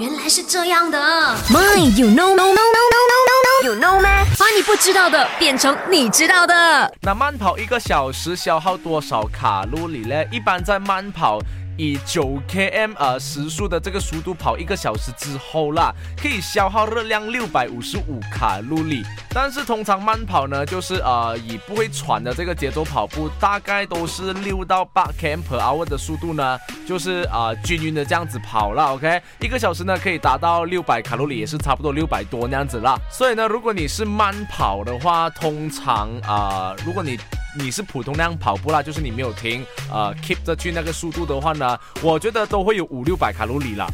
原来是这样的。My you know no no no no no no you know 吗？把你不知道的变成你知道的。那慢跑一个小时消耗多少卡路里呢？一般在慢跑。以九 km 呃时速的这个速度跑一个小时之后啦，可以消耗热量六百五十五卡路里。但是通常慢跑呢，就是呃以不会喘的这个节奏跑步，大概都是六到八 km per hour 的速度呢，就是啊均匀的这样子跑了。OK，一个小时呢可以达到六百卡路里，也是差不多六百多那样子啦。所以呢，如果你是慢跑的话，通常啊如果你你是普通那样跑步啦，就是你没有停，呃，keep 着去那个速度的话呢，我觉得都会有五六百卡路里了。